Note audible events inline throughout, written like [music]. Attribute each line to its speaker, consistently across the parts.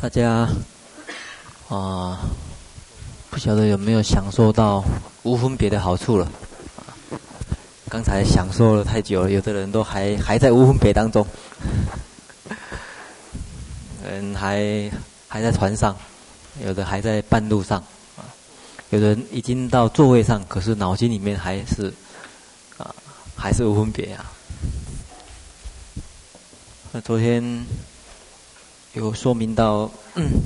Speaker 1: 大家啊，不晓得有没有享受到无分别的好处了？刚才享受了太久了，有的人都还还在无分别当中，[laughs] 嗯，还还在船上，有的还在半路上，啊，有的人已经到座位上，可是脑筋里面还是啊，还是无分别啊。那昨天。有说明到，嗯，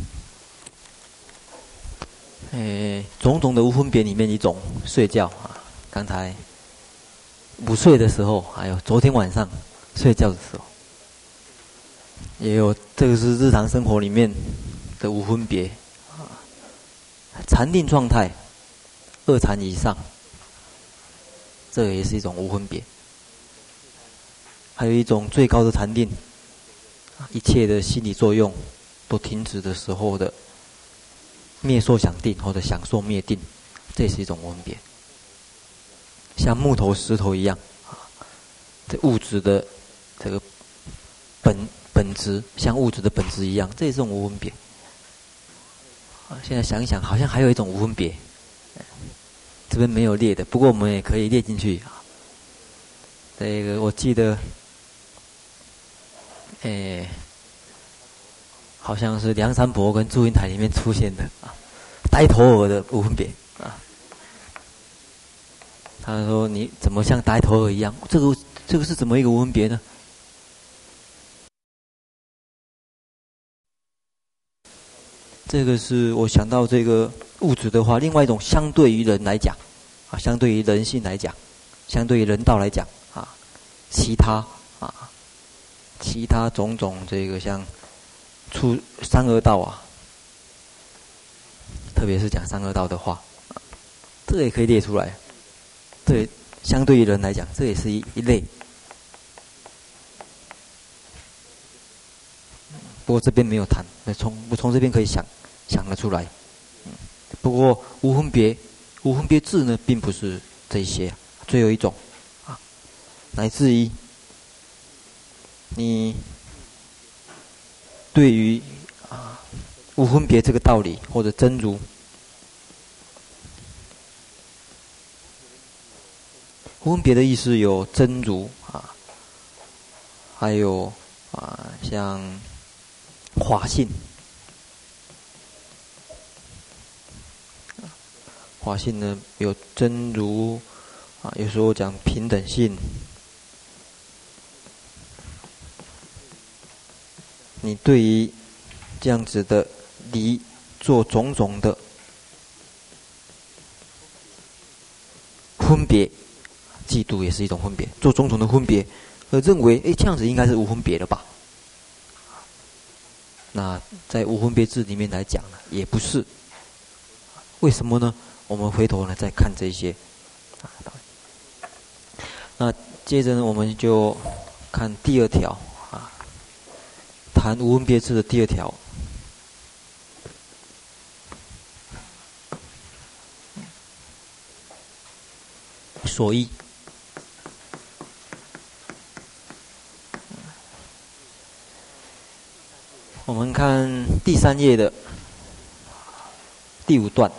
Speaker 1: 诶，种种的无分别里面一种睡觉啊。刚才午睡的时候，还有昨天晚上睡觉的时候，也有这个是日常生活里面的无分别啊。禅定状态，二禅以上，这个也是一种无分别。还有一种最高的禅定。一切的心理作用都停止的时候的灭受想定或者想受灭定，这是一种无分别。像木头、石头一样，啊，这物质的这个本本质，像物质的本质一样，这也是种无分别。啊，现在想一想，好像还有一种无分别，这边没有列的，不过我们也可以列进去啊。这个我记得。哎，好像是梁山伯跟祝英台里面出现的啊，呆头鹅的无分别啊。他说：“你怎么像呆头鹅一样？这个这个是怎么一个无分别呢？”这个是我想到这个物质的话，另外一种相对于人来讲啊，相对于人性来讲，相对于人道来讲啊，其他啊。其他种种，这个像出三恶道啊，特别是讲三恶道的话，这也可以列出来。对，相对于人来讲，这也是一一类。不过这边没有谈，那从我从这边可以想想得出来。不过无分别，无分别智呢，并不是这些，最后一种啊，乃至于。你对于啊无分别这个道理或者真如，无分别的意思有真如啊，还有啊像法性，法性呢有真如啊，有时候讲平等性。你对于这样子的离做种种的分别，嫉妒也是一种分别，做种种的分别，而认为哎这样子应该是无分别的吧？那在无分别智里面来讲呢，也不是。为什么呢？我们回头呢再看这些。那接着呢，我们就看第二条。谈无分别智的第二条，所依。我们看第三页的第五段，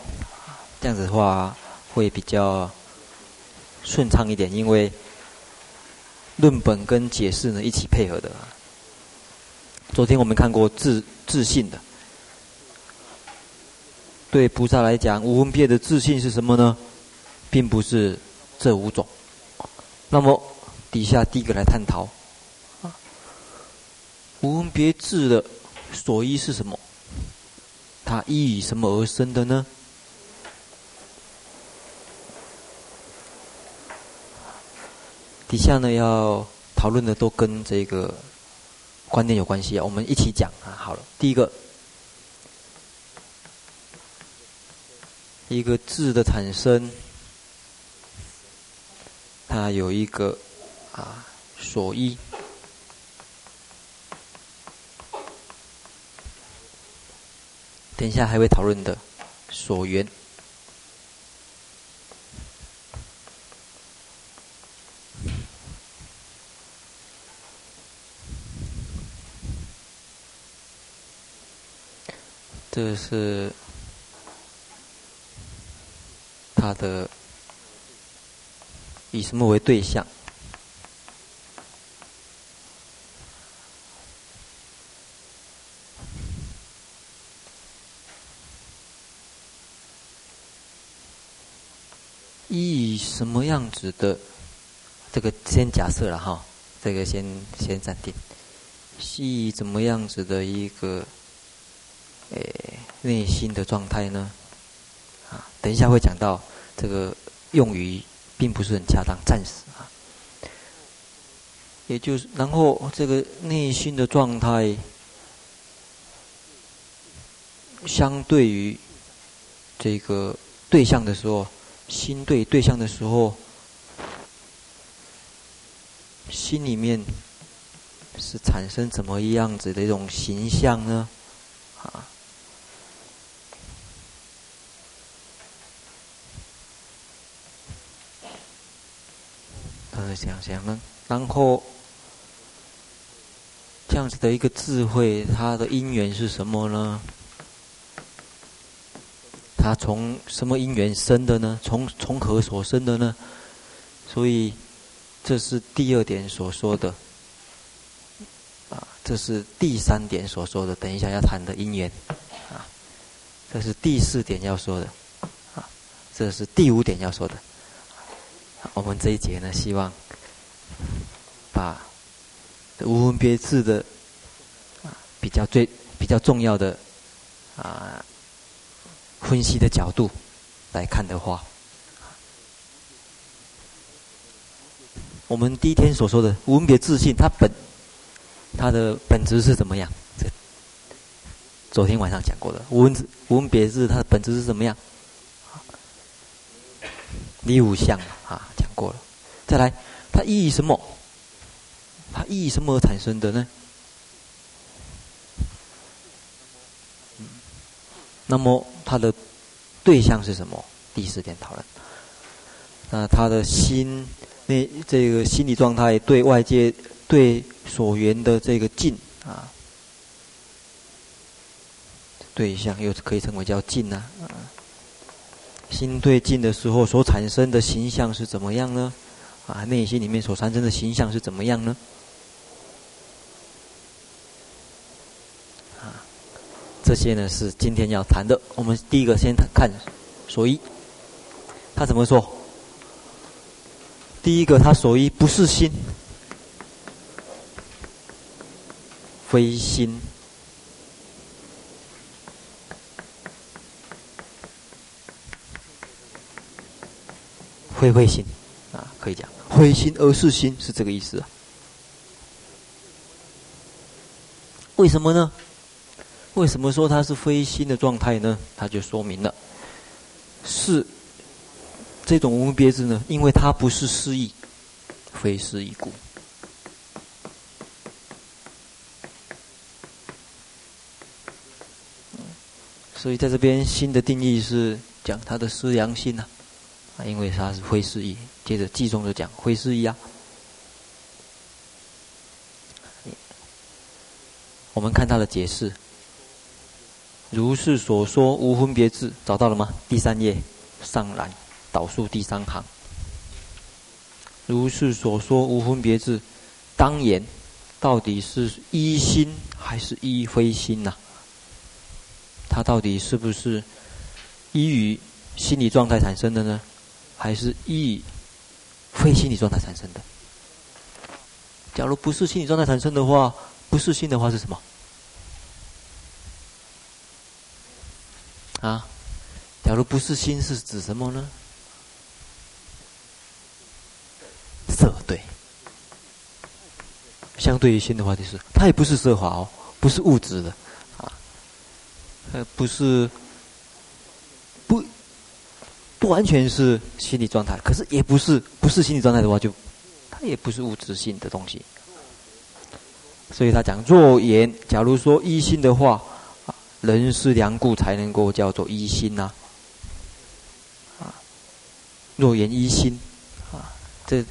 Speaker 1: 这样子的话会比较顺畅一点，因为论本跟解释呢一起配合的。昨天我们看过自自信的，对菩萨来讲，无分别的自信是什么呢？并不是这五种。那么底下第一个来探讨，无分别智的所依是什么？它依以什么而生的呢？底下呢要讨论的都跟这个。观念有关系啊，我们一起讲啊。好了，第一个，一个字的产生，它有一个啊所依，等一下还会讨论的所缘。这是他的以什么为对象？以什么样子的？这个先假设了哈，这个先先暂定。以怎么样子的一个诶内心的状态呢？啊，等一下会讲到这个用语并不是很恰当，暂时啊。也就是，然后这个内心的状态，相对于这个对象的时候，心对对象的时候，心里面是产生怎么样子的一种形象呢？啊，想想呢，然后这样子的一个智慧，它的因缘是什么呢？它从什么因缘生的呢？从从何所生的呢？所以这是第二点所说的，啊，这是第三点所说的。等一下要谈的因缘，啊，这是第四点要说的，啊，这是第五点要说的。我们这一节呢，希望把无分别智的比较最比较重要的啊。分析的角度来看的话，我们第一天所说的无分别自性，它本它的本质是怎么样？昨天晚上讲过的无分无分别智，它的本质是怎么样？离无相啊，讲过了。再来，它意义什么？它意义什么而产生的呢？那么他的对象是什么？第四点讨论。那他的心，那这个心理状态对外界对所缘的这个境啊，对象又可以称为叫境啊。心对境的时候所产生的形象是怎么样呢？啊，内心里面所产生的形象是怎么样呢？啊这些呢是今天要谈的。我们第一个先看所依，他怎么说？第一个，他所依不是心，非心，非非心啊，可以讲非心而是心，是这个意思啊。为什么呢？为什么说它是非心的状态呢？它就说明了，是这种无分别字呢，因为它不是思意，非思意故。所以在这边心的定义是讲它的思量心呐，啊，因为它是非思义。接着偈中就讲非思义啊。我们看他的解释。如是所说无分别智，找到了吗？第三页上栏倒数第三行。如是所说无分别智，当言到底是一心还是一非心呐、啊？它到底是不是依于心理状态产生的呢？还是意非心理状态产生的？假如不是心理状态产生的话，不是心的话是什么？啊，假如不是心，是指什么呢？色对，相对于心的话，就是它也不是色法哦，不是物质的，啊，呃，不是，不完全是心理状态，可是也不是，不是心理状态的话就，就它也不是物质性的东西。所以他讲，若言，假如说一心的话。人思量故才能够叫做一心呐，啊，若言一心，啊，这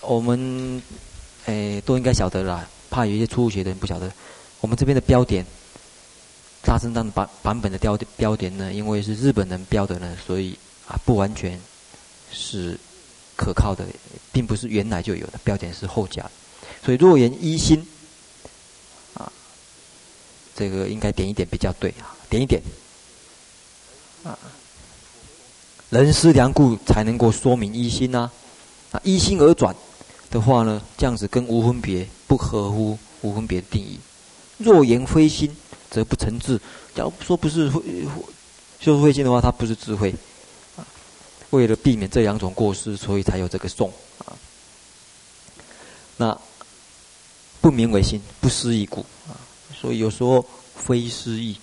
Speaker 1: 我们诶都应该晓得啦，怕有一些初学的人不晓得，我们这边的标点大正藏版版本的标标点呢，因为是日本人标的呢，所以啊。不完全是可靠的，并不是原来就有的标点是后加的，所以若言一心啊，这个应该点一点比较对啊，点一点啊，人思良故才能够说明一心呐，啊一心而转的话呢，这样子跟无分别不合乎无分别的定义，若言非心。则不成智。假如说不是慧，就是慧心的话，它不是智慧。为了避免这两种过失，所以才有这个颂啊。那不名为心，不思议故啊。所以有时候非思议、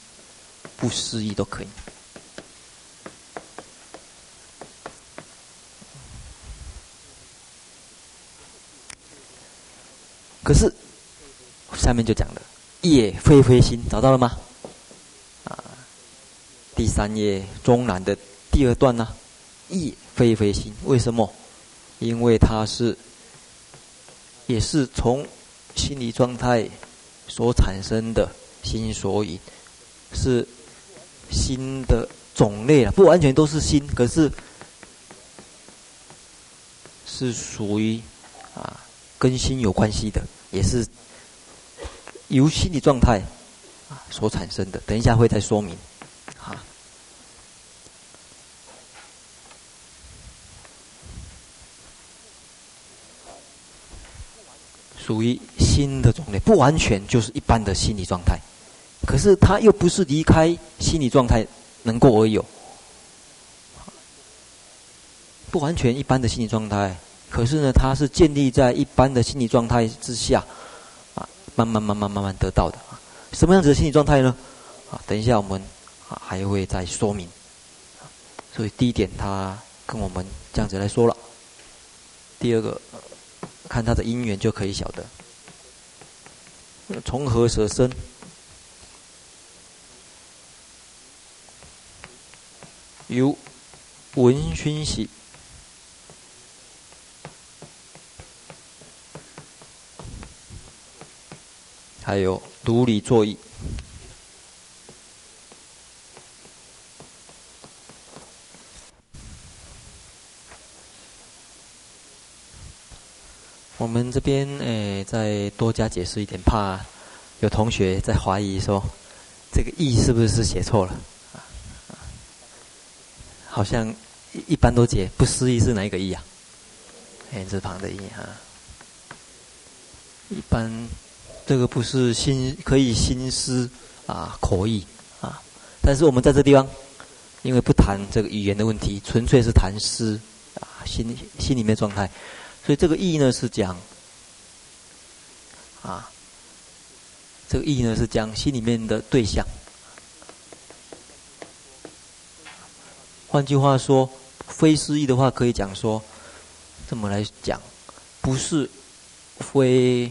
Speaker 1: 不思议都可以。可是下面就讲了。业非非心，找到了吗？啊，第三页中南的第二段呢、啊？业非非心，为什么？因为它是，也是从心理状态所产生的心所引，是心的种类啊，不完全都是心，可是是属于啊跟心有关系的，也是。由心理状态啊所产生的，等一下会再说明，啊，属于心的种类，不完全就是一般的心理状态，可是它又不是离开心理状态能够而有，不完全一般的心理状态，可是呢，它是建立在一般的心理状态之下。慢慢慢慢慢慢得到的啊，什么样子的心理状态呢？啊，等一下我们啊还会再说明。所以第一点，他跟我们这样子来说了。第二个，看他的因缘就可以晓得，从何舍生？由闻熏习。还有如理作意。我们这边诶，再多加解释一点，怕有同学在怀疑说，这个“义”是不是写错了？好像一般都解不思议是哪一个“义”啊？“言”字旁的“义”哈，一般。这个不是心可以心思啊口译啊，但是我们在这地方，因为不谈这个语言的问题，纯粹是谈思啊心心里面状态，所以这个意呢是讲啊，这个意呢是讲心里面的对象。换句话说，非思议的话可以讲说，这么来讲，不是非。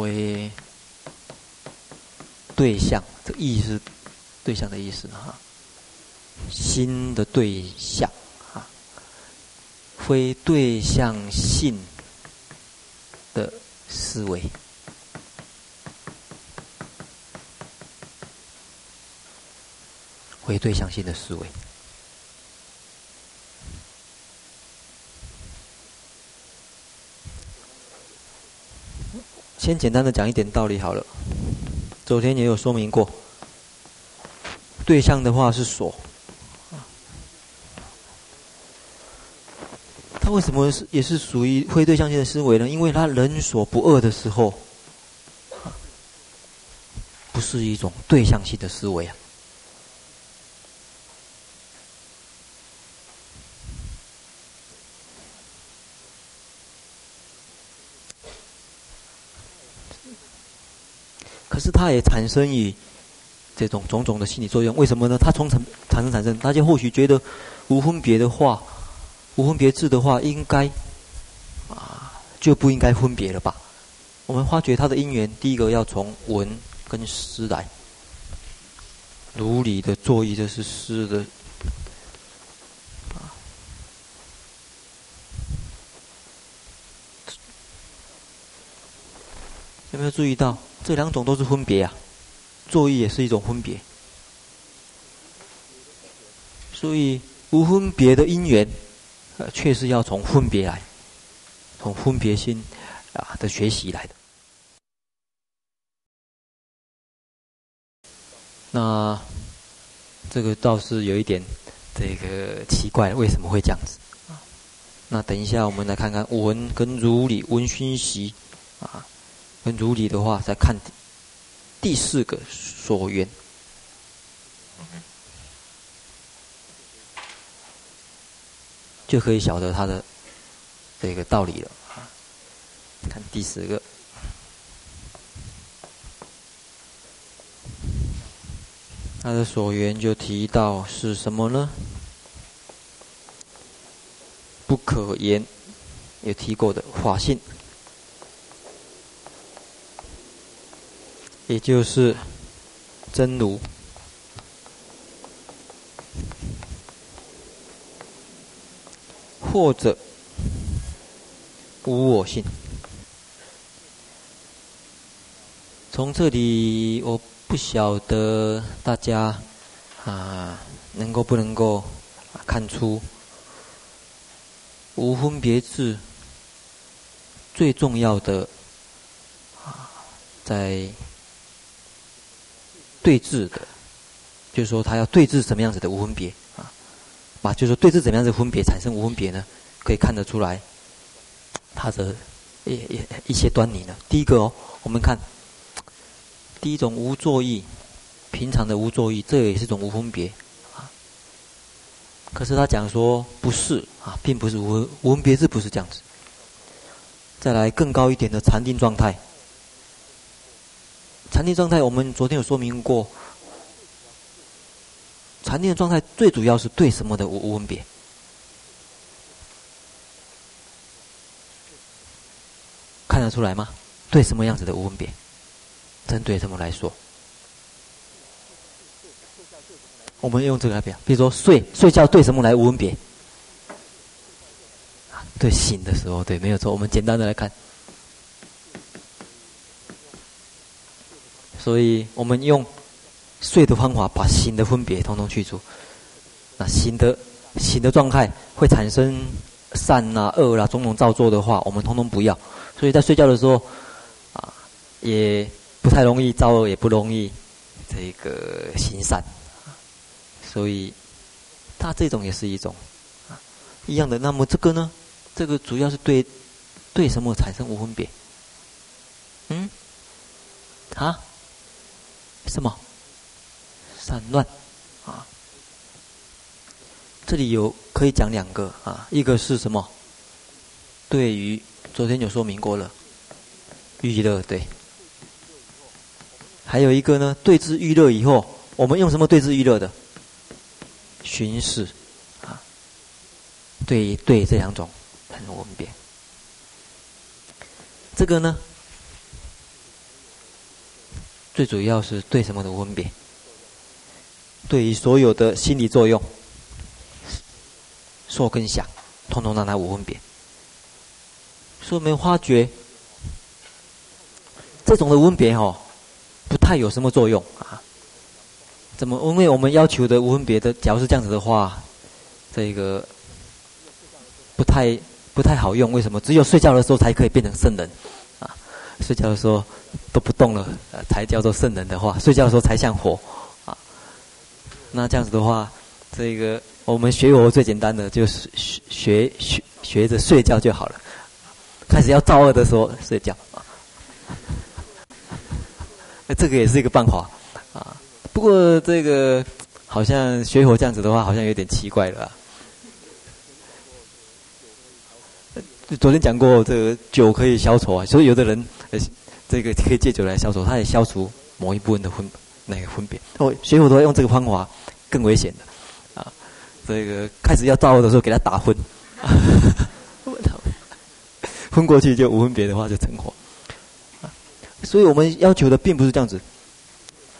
Speaker 1: 为对象，这意是对象的意思哈。心的对象啊，非对象性的思维，非对象性的思维。先简单的讲一点道理好了。昨天也有说明过，对象的话是锁，他为什么是也是属于非对象性的思维呢？因为他人所不恶的时候，不是一种对象性的思维啊。是它也产生于这种种种的心理作用，为什么呢？它从产产生产生，大家或许觉得无分别的话，无分别智的话，应该啊就不应该分别了吧？我们发觉它的因缘，第一个要从文跟诗来，如理的作意，这是诗的有没有注意到这两种都是分别啊？作意也是一种分别，所以无分别的因缘，呃，确实要从分别来，从分别心啊的学习来的。那这个倒是有一点这个奇怪，为什么会这样子？那等一下我们来看看文跟如理闻熏习啊，跟如理的话再看第四个所缘，就可以晓得它的这个道理了。看第四个。他的所缘就提到是什么呢？不可言，有提过的法性，也就是真如，或者无我性。从这里我。不晓得大家啊，能够不能够看出无分别智最重要的啊，在对治的，就是说他要对治什么样子的无分别啊？把就是说对治怎么样子分别产生无分别呢？可以看得出来，他的一一一些端倪呢。第一个哦，我们看。第一种无作意，平常的无作意，这也是一种无分别啊。可是他讲说不是啊，并不是无无分别是，不是这样子。再来更高一点的禅定状态，禅定状态我们昨天有说明过，禅定的状态最主要是对什么的无无分别？看得出来吗？对什么样子的无分别？针对什么来说？我们用这个来表，比如说睡睡觉对什么来无分别？对醒的时候，对，没有错。我们简单的来看，所以我们用睡的方法把醒的分别统统去除。那醒的醒的状态会产生善啊、恶啊种种造作的话，我们统统不要。所以在睡觉的时候啊，也。不太容易造恶，也不容易这个行善，所以他这种也是一种一样的。那么这个呢？这个主要是对对什么产生无分别？嗯？啊？什么？散乱啊？这里有可以讲两个啊，一个是什么？对于昨天有说明过了，娱乐对。还有一个呢，对治欲乐以后，我们用什么对治欲乐的？巡视啊，对对，这两种很分别。这个呢，最主要是对什么的分别？对于所有的心理作用，受跟想，通通让它无分别。所以我们发觉这种的分别哦。不太有什么作用啊？怎么？因为我们要求的无分别的，假如是这样子的话，这个不太不太好用。为什么？只有睡觉的时候才可以变成圣人啊！睡觉的时候都不动了，才叫做圣人的话，睡觉的时候才像火啊。那这样子的话，这个我们学佛最简单的就是学学学学着睡觉就好了。开始要造恶的时候睡觉啊。这个也是一个办法，啊，不过这个好像学佛这样子的话，好像有点奇怪了啊。昨天讲过，这个酒可以消愁啊，所以有的人呃，这个可以借酒来消愁，他也消除某一部分的分那个分别。哦，学佛都要用这个方法，更危险的啊。这个开始要造恶的时候，给他打昏，[laughs] 昏过去就无分别的话就成佛。所以我们要求的并不是这样子。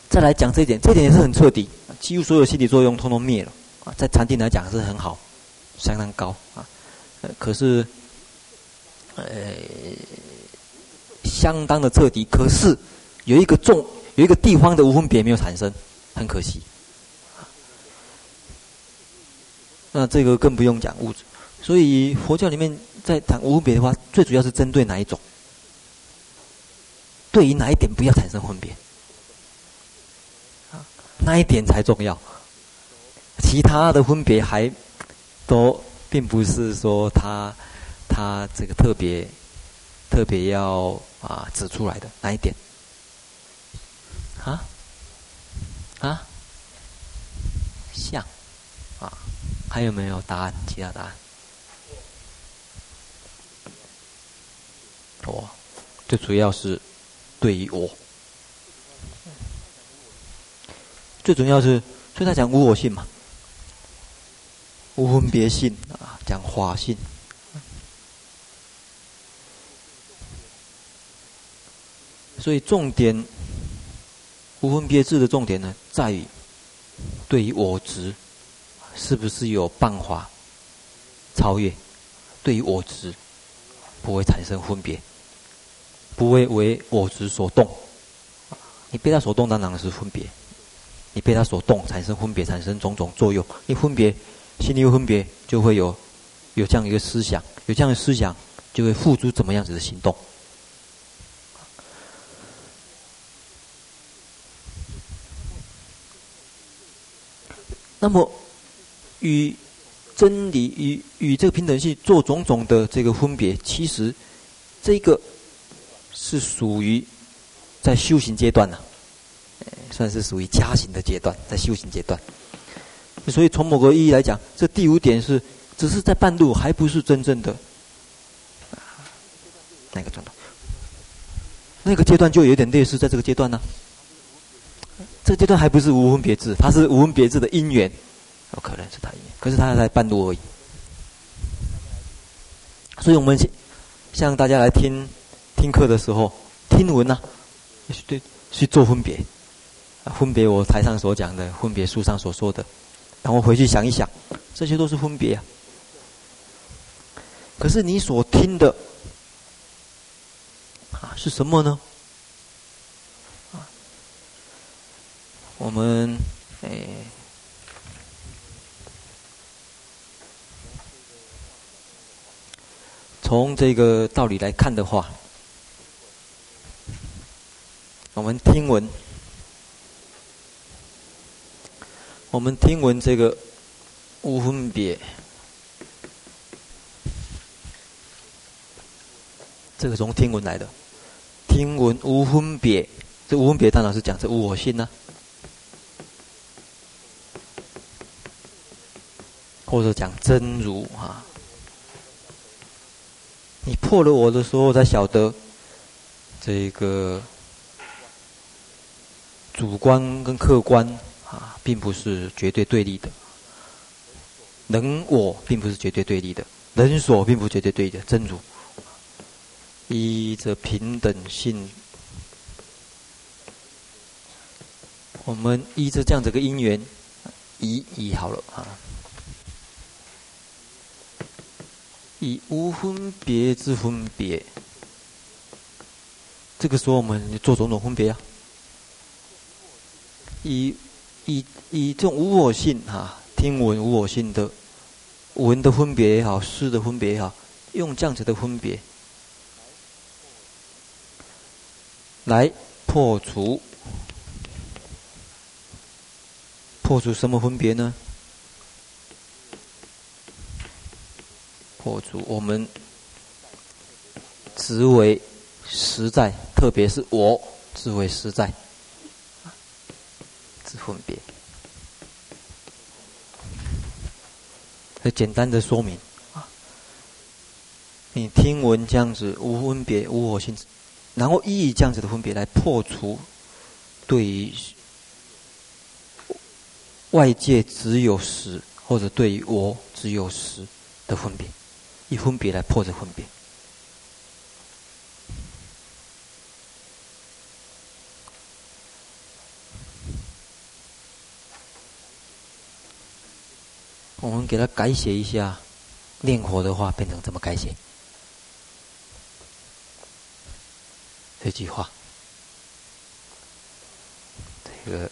Speaker 1: 再来讲这一点，这一点也是很彻底，几乎所有心理作用通通灭了啊，在禅定来讲是很好，相当高啊。呃，可是，呃，相当的彻底。可是有一个重，有一个地方的无分别没有产生，很可惜。那这个更不用讲物质。所以佛教里面在谈无分别的话，最主要是针对哪一种？对于哪一点不要产生分别？那一点才重要。其他的分别还都并不是说他他这个特别特别要啊指出来的哪一点？啊啊相啊，还有没有答案？其他答案？我最主要是对于我，最主要是所以他讲无我性嘛。无分别性啊，讲法性。所以重点，无分别智的重点呢，在于对于我执，是不是有办法超越？对于我执，不会产生分别，不会为我执所动。你被他所动，当然是分别；你被他所动，产生分别，产生种种作用。你分别。心里有分别，就会有有这样一个思想，有这样的思想，就会付诸怎么样子的行动。那么，与真理与与这个平等性做种种的这个分别，其实这个是属于在修行阶段呢、算是属于加行的阶段，在修行阶段。所以从某个意义来讲，这第五点是只是在半路，还不是真正的那个状态。那个阶段就有点类似在这个阶段呢、这个阶段还不是无分别智，它是无分别智的因缘，有可能是他因，可是他还在半路而已。所以我们向大家来听听课的时候，听闻呢、去对去做分别，分别我台上所讲的，分别书上所说的。然后回去想一想，这些都是分别啊。可是你所听的啊是什么呢？我们诶，从这个道理来看的话，我们听闻。我们听闻这个无分别，这个从听闻来的。听闻无分别，这无分别当然是讲这无我性呢、或者讲真如啊。你破了我的时候，才晓得这个主观跟客观。啊，并不是绝对对立的，人我并不是绝对对立的，人所并不绝对对立的，真如依着平等性，我们依着这样子个因缘，以以好了啊，以无分别之分别，这个时候我们做种种分别啊，以。以以这种无我性哈、啊，听闻无我性的闻的分别也好，识的分别也好，用这样子的分别来破除破除什么分别呢？破除我们执为实在，特别是我执为实在。分别，很简单的说明。你听闻这样子无分别、无我心，然后依以这样子的分别来破除对于外界只有实，或者对于我只有实的分别，以分别来破这分别。我们给它改写一下，念佛的话变成怎么改写？这句话。这个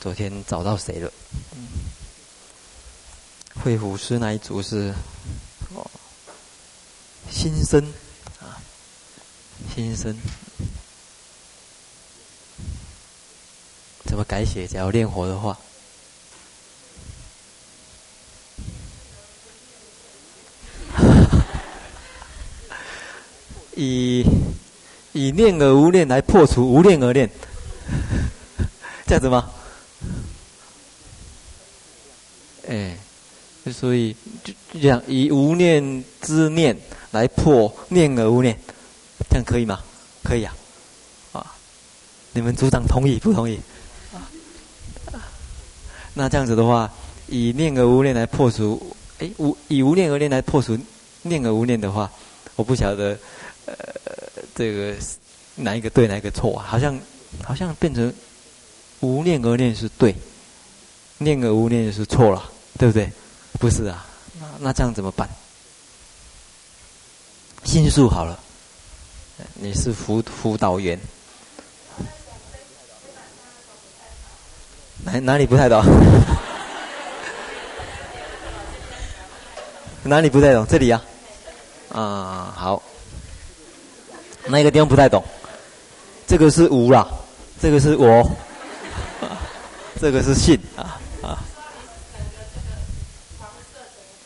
Speaker 1: 昨天找到谁了？会府师那一组是哦，新生啊，新生。怎么改写？只要练活的话，[laughs] 以以念而无念来破除无念而念，[laughs] 这样子吗？哎，所以就这样以无念之念来破念而无念，这样可以吗？可以啊，啊，你们组长同意不同意？那这样子的话，以念而无念来破除，哎，无以无念而念来破除念而无念的话，我不晓得，呃，这个哪一个对，哪一个错啊？好像好像变成无念而念是对，念而无念是错了，对不对？不是啊，那那这样怎么办？心术好了，你是辅辅导员。哪哪里不太懂？[laughs] 哪里不太懂？这里呀、啊，啊好，哪个地方不太懂？这个是无啦，这个是我，[laughs] 这个是信啊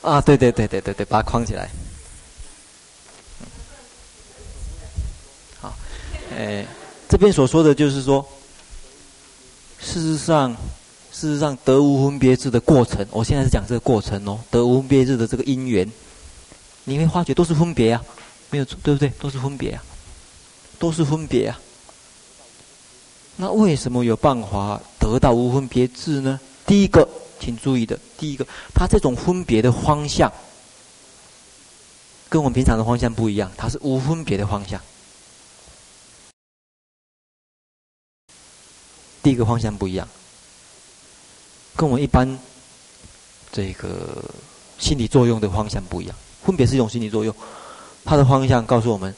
Speaker 1: 啊！对对对对对对，把它框起来。好，哎，这边所说的就是说。事实上，事实上得无分别智的过程，我现在是讲这个过程哦。得无分别智的这个因缘，你会发觉都是分别啊，没有错，对不对？都是分别啊，都是分别啊。那为什么有办法得到无分别智呢？第一个，请注意的，第一个，它这种分别的方向，跟我们平常的方向不一样，它是无分别的方向。第一个方向不一样，跟我们一般这个心理作用的方向不一样。分别是一种心理作用，它的方向告诉我们，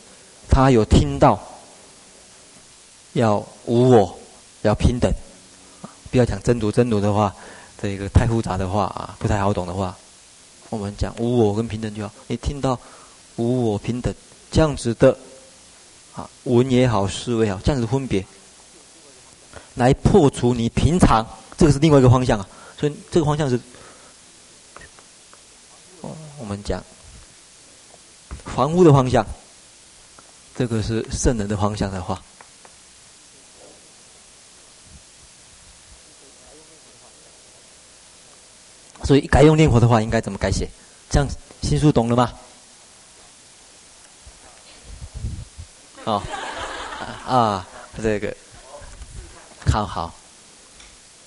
Speaker 1: 他有听到要无我，要平等。不要讲真如，真如的话，这个太复杂的话啊，不太好懂的话，我们讲无我跟平等就好。你听到无我平等这样子的啊，闻也好，思也好，这样子分别。来破除你平常，这个是另外一个方向啊，所以这个方向是，我们讲房屋的方向，这个是圣人的方向的话，所以改用念佛的话，应该怎么改写？这样心术懂了吗？哦，啊，这个。好好。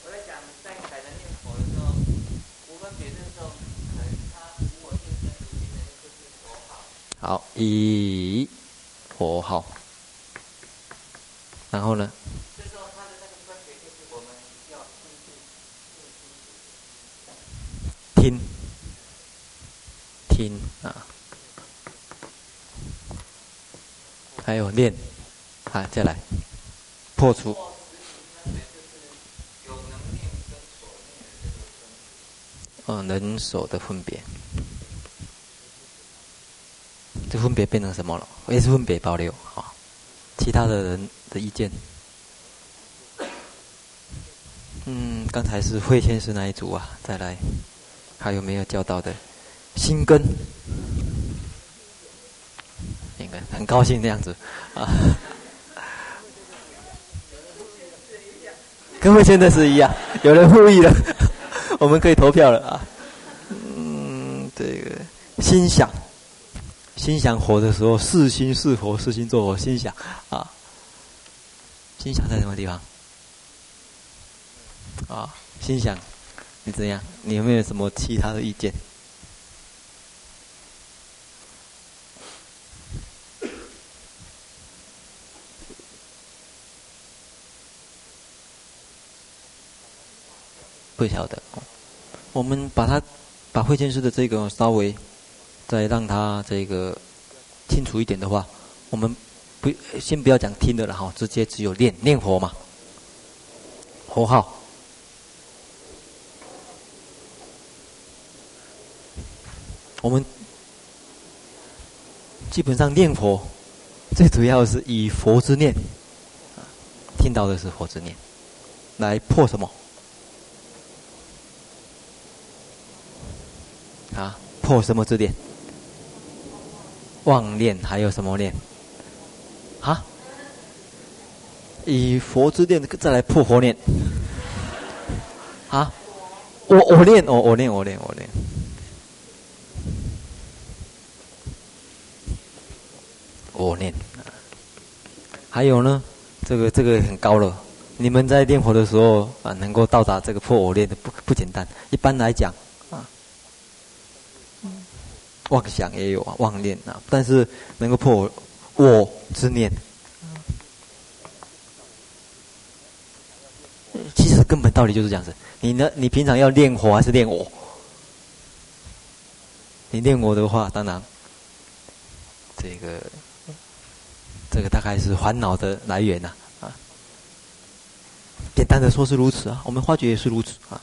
Speaker 1: 我在讲，在改成念佛的时候，无分别的时候，可能他无我见真如心的那颗心佛号。好，以佛号。然后呢？这时候他的那个分别就是我们要听听啊，还有念，啊，再来破除。嗯、哦，能所的分别，这分别变成什么了？也是分别保留啊、其他的人的意见，嗯，刚才是慧天师那一组啊，再来，还有没有教到的？心根，应该很高兴的样子啊，[laughs] 跟慧天的是一样，有人复议了。[laughs] 我们可以投票了啊！嗯，这个心想，心想活的时候，是心是佛，是心作佛。心想啊，心想在什么地方？啊，心想，你怎样？你有没有什么其他的意见？不晓得。我们把它，把慧见师的这个稍微再让它这个清楚一点的话，我们不，先不要讲听的了哈，直接只有念念佛嘛，佛号。我们基本上念佛，最主要是以佛之念，听到的是佛之念，来破什么？啊，破什么之念？妄念还有什么念？啊？以佛之念再来破佛念？啊？我我念，我我念，我念，我念。我念，我念还有呢，这个这个很高了。你们在念佛的时候啊，能够到达这个破我念的不不简单。一般来讲啊，妄想也有啊，妄念啊，但是能够破我之念，其实根本道理就是这样子。你呢？你平常要念佛还是念我？你念我的话，当然这个。这个大概是烦恼的来源呐，啊，简单的说是如此啊，我们发觉也是如此啊。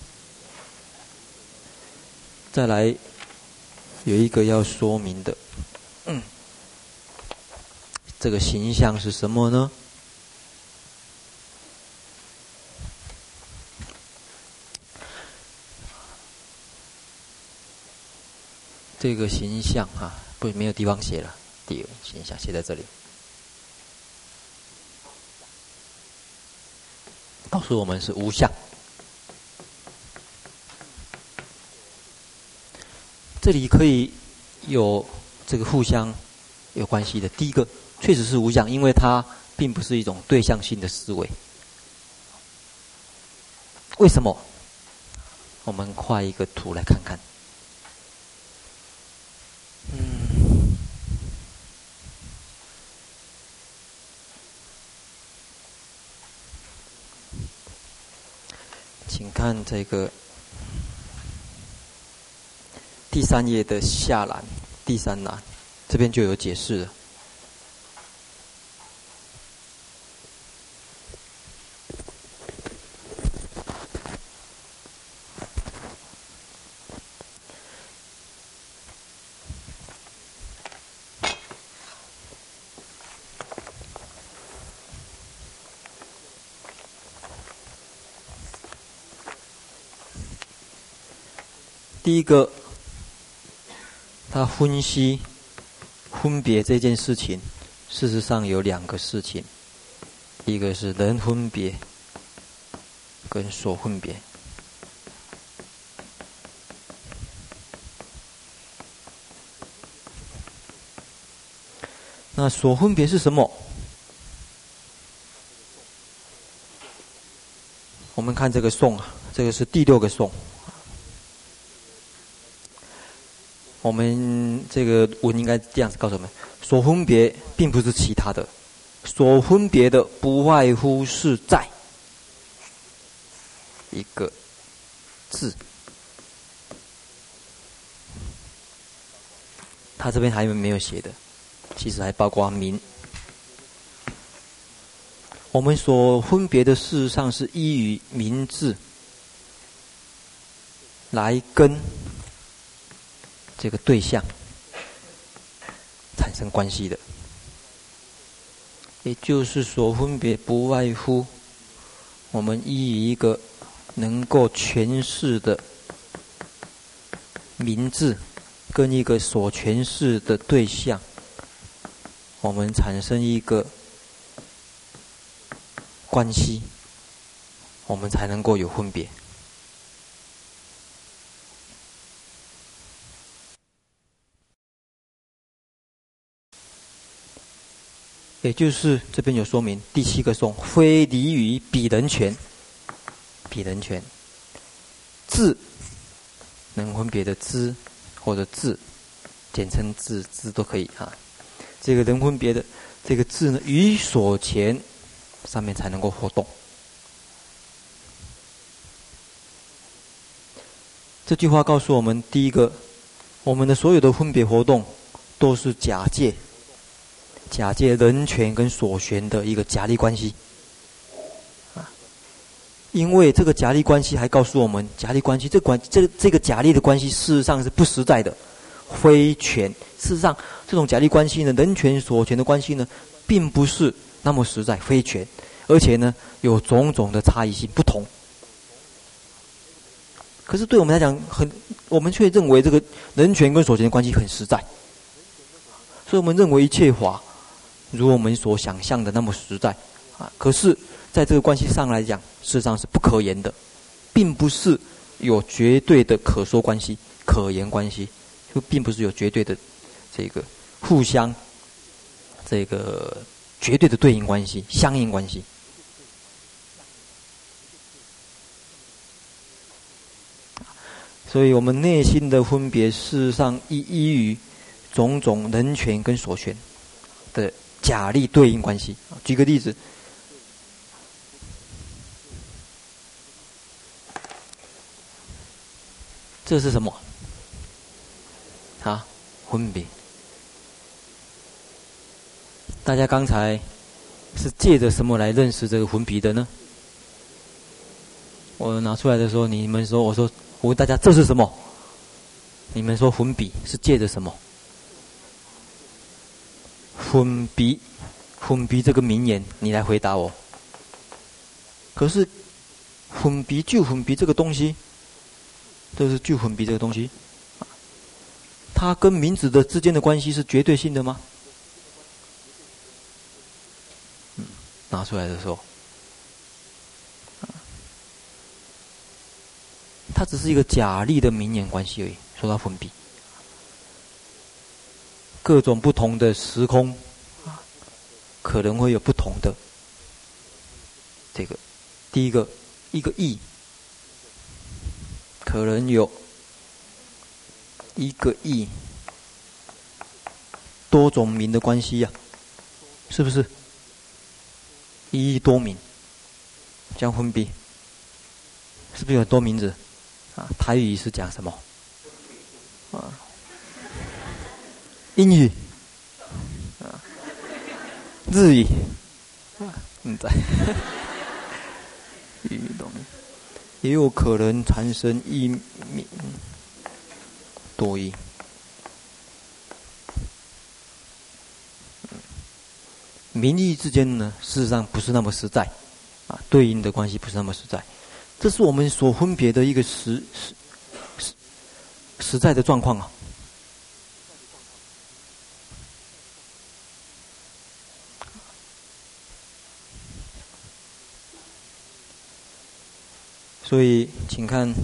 Speaker 1: 再来有一个要说明的，嗯，这个形象是什么呢？这个形象啊，不，没有地方写了，第一个形象写在这里。告诉我们是无相，这里可以有这个互相有关系的。第一个确实是无相，因为它并不是一种对象性的思维。为什么？我们画一个图来看看。嗯请看这个第三页的下栏，第三栏这边就有解释了。第一个，他分析分别这件事情，事实上有两个事情，一个是人分别跟所分别。那所分别是什么？我们看这个颂啊，这个是第六个颂。我们这个文应该这样子告诉我们：所分别并不是其他的，所分别的不外乎是在一个字。他这边还有没有写的？其实还包括名。我们所分别的事实上是依于名字来跟。这个对象产生关系的，也就是说，分别不外乎我们依于一个能够诠释的名字，跟一个所诠释的对象，我们产生一个关系，我们才能够有分别。也就是这边有说明，第七个颂，非离于彼人权，彼人权，字能分别的知或者字，简称字字都可以啊。这个能分别的这个字呢，于所前上面才能够活动。这句话告诉我们，第一个，我们的所有的分别活动都是假借。假借人权跟所权的一个假立关系。啊，因为这个假立关系还告诉我们，假立关系这关这这个假立的关系事实上是不实在的，非权。事实上，这种假立关系呢，人权所权的关系呢，并不是那么实在，非权，而且呢，有种种的差异性不同。可是对我们来讲，很我们却认为这个人权跟所权的关系很实在，所以我们认为一切法如我们所想象的那么实在啊。可是，在这个关系上来讲，事实上是不可言的，并不是有绝对的可说关系、可言关系，就并不是有绝对的这个互相这个绝对的对应关系、相应关系。所以我们内心的分别，事实上依依于种种人权跟所权的假立对应关系。举个例子，这是什么？啊，分别。大家刚才是借着什么来认识这个分别的呢？我拿出来的时候，你们说，我说。我问大家，这是什么？你们说分别是借着什么？粉笔，粉笔这个名言，你来回答我。可是，粉笔就粉笔这个东西，这是就粉笔这个东西，它跟名字的之间的关系是绝对性的吗？嗯，拿出来的时候。它只是一个假立的名言关系而已。说到粉笔，各种不同的时空，可能会有不同的这个。第一个，一个亿，可能有一个亿多种名的关系呀，是不是？一亿多名，将分别，是不是有很多名字？啊，台语是讲什么？啊，英语，啊，日语，啊，嗯，在，语懂，也有可能产生一名多义。名义之间呢，事实上不是那么实在，啊，对应的关系不是那么实在。这是我们所分别的一个实实实实在的状况啊。所以，请看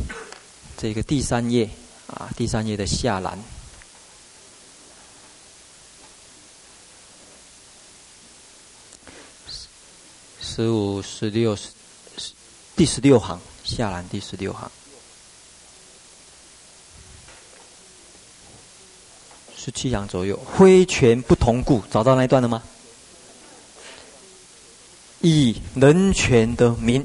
Speaker 1: 这个第三页啊，第三页的下栏，十五、十六、十。第十六行下栏，第十六行，十七行左右，挥拳不同故，找到那一段了吗？以人权的名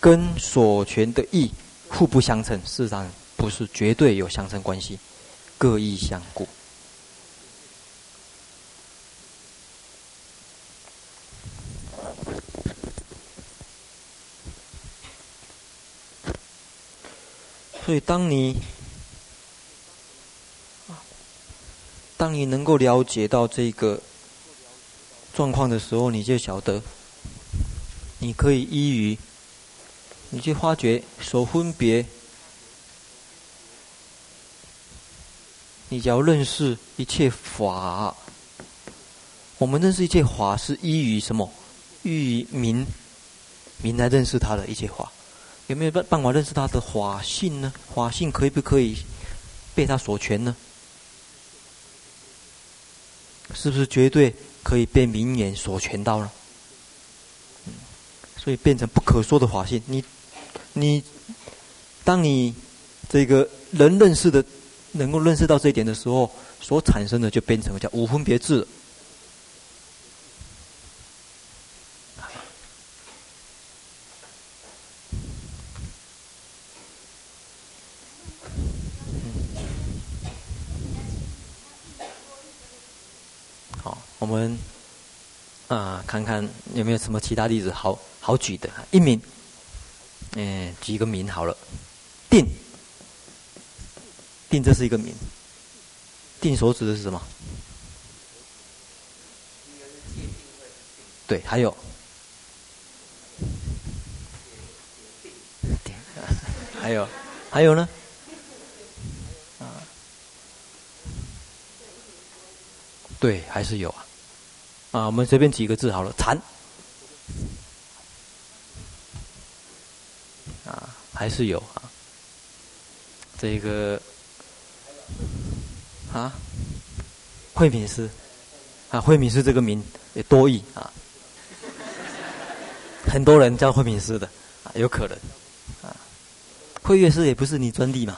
Speaker 1: 跟所权的义互不相称，事实上不是绝对有相称关系，各异相故。所以，当你当你能够了解到这个状况的时候，你就晓得，你可以依于，你去发觉所分别，你只要认识一切法，我们认识一切法是依于什么？依于名，名来认识它的一切法。有没有办办法认识他的法性呢？法性可以不可以被他所全呢？是不是绝对可以被名言所全到了？所以变成不可说的法性。你，你，当你这个人认识的能够认识到这一点的时候，所产生的就变成叫无分别智。我们啊，看看有没有什么其他例子好好举的。一名，嗯，举一个名好了，定，定这是一个名，定所指的是什么？对，还有，还有，还有呢？啊。对，还是有啊，啊，我们随便举一个字好了，禅，还是有啊，这个，啊，慧敏师，啊，慧敏师这个名也多义啊，很多人叫慧敏师的，啊，有可能，啊，慧月师也不是你专利嘛，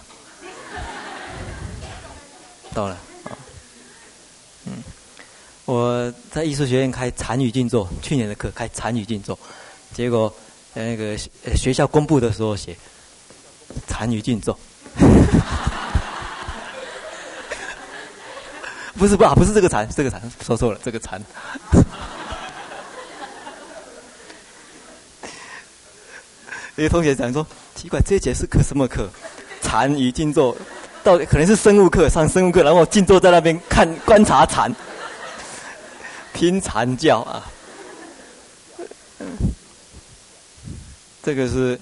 Speaker 1: 到了嗯。我在艺术学院开禅语静坐，去年的课开禅语静坐，结果那个学校公布的时候写禅语静坐，[laughs] 不是不啊，不是这个禅，这个禅说错了，这个禅。[laughs] 有同学讲说奇怪，这节是课什么课？禅语静坐，到底可能是生物课，上生物课，然后静坐在那边看观察禅。听禅教啊，[laughs] 这个是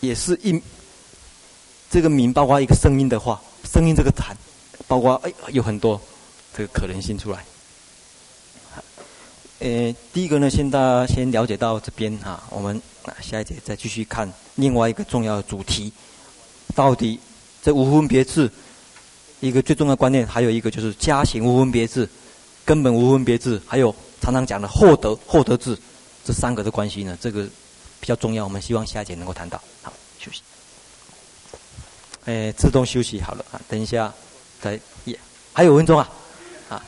Speaker 1: 也是一这个名，包括一个声音的话，声音这个禅，包括哎有很多这个可能性出来。呃，第一个呢，先大家先了解到这边哈，我们下一节再继续看另外一个重要的主题，到底这无分别智一个最重要的观念，还有一个就是加行无分别智。根本无分别智，还有常常讲的获得获得智，这三个的关系呢，这个比较重要。我们希望下一节能够谈到。好，休息。哎，自动休息好了啊，等一下再也还有五分钟啊啊。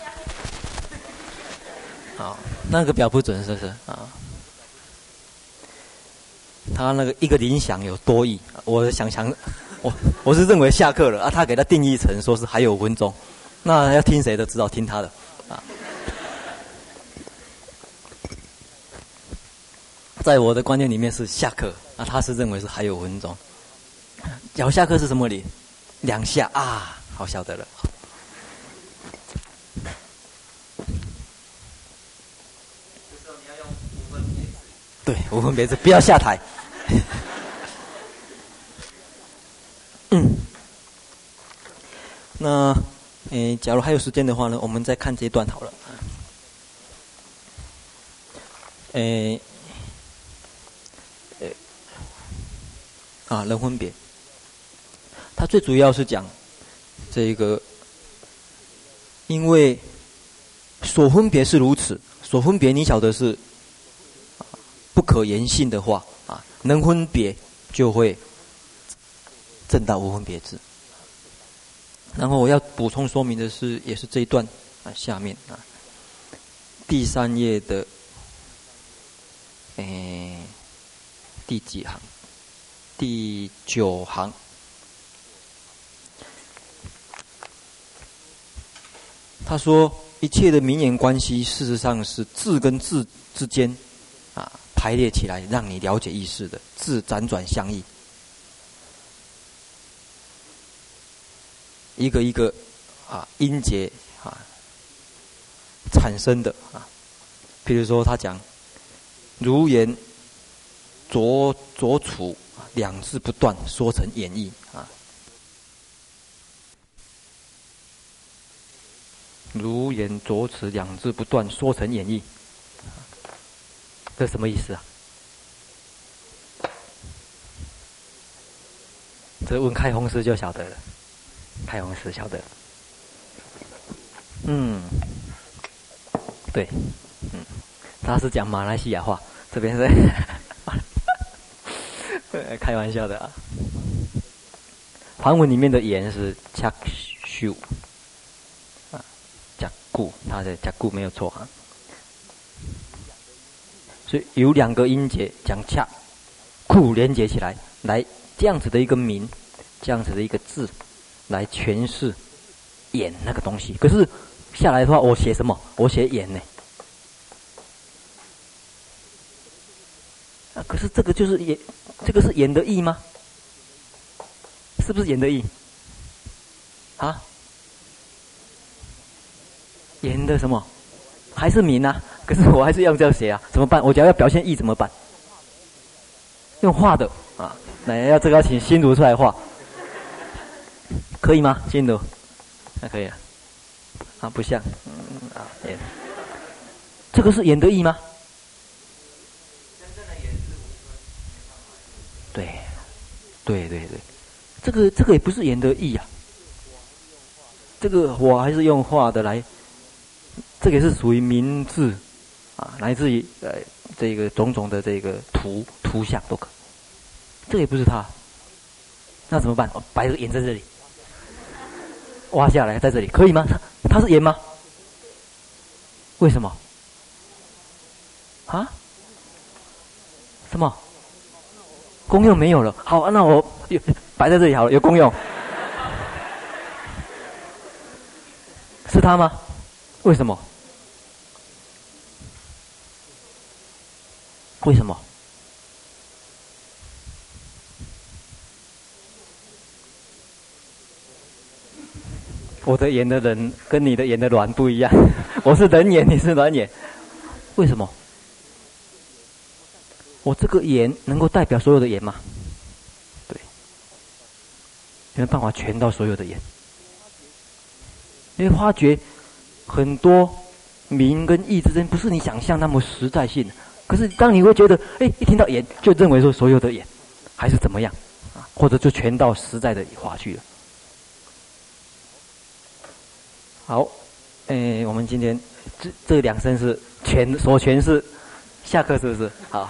Speaker 1: 好，那个表不准是不是啊？他那个一个铃响有多义，我想想，我我是认为下课了啊，他给他定义成说是还有五分钟，那要听谁的？知道听他的。啊，在我的观念里面是下课，啊，他是认为是还有五分钟。脚下课是什么理？两下啊，好晓得了。对，无分别智，不要下台。[laughs] 嗯，那。诶，假如还有时间的话呢，我们再看这一段好了。诶，诶，啊，人分别，最主要是讲这个，因为所分别是如此，所分别你晓得是不可言信的话啊，能分别就会证到无分别智。然后我要补充说明的是，也是这一段啊，下面啊，第三页的，诶，第几行？第九行。他说，一切的名言关系，事实上是字跟字之间啊排列起来，让你了解意思的，字辗转相异。一个一个啊音节啊产生的啊，比如说他讲如言浊浊楚两字不断说成演绎啊，如言浊楚两字不断说成演绎，这什么意思啊？这问开封师就晓得了。开封师晓得，嗯，对，嗯，他是讲马来西亚话，这边是，[laughs] 开玩笑的啊。梵文里面的言是恰修，啊，加故它的加故没有错。啊所以有两个音节讲恰故连接起来来这样子的一个名这样子的一个字来诠释演那个东西。可是下来的话我写什么？我写演呢。啊可是这个就是演这个是演的义吗？是不是演的义啊？演的什么？还是名啊？可是我还是要这样写啊？怎么办？我假如要表现意怎么办？用画的啊？那要这个要请心如出来画，可以吗？心如，那可以啊。啊，不像，嗯啊，这个是言的意吗？对，对对对，这个这个也不是言的意啊。这个我还是用画的来，这个是属于名字啊，来自于呃这个种种的这个图图像都可。这也不是他，那怎么办？我摆个言在这里，挖下来在这里可以吗？[laughs] 它它是言吗？为什么？啊？什么？功用没有了。好，那我 [laughs] 摆在这里好了，有功用。是他吗？为什么？为什么？我的眼的人跟你的眼的卵不一样，[laughs] 我是人眼，你是卵眼，为什么？我这个眼能够代表所有的眼吗？对，没有办法全到所有的眼，因为发觉很多名跟义之间不是你想象那么实在性。可是当你会觉得，哎，一听到演就认为说所有的演，还是怎么样啊？或者就全到实在的话去了。好，哎，我们今天这这两声是全说全是，下课是不是？好。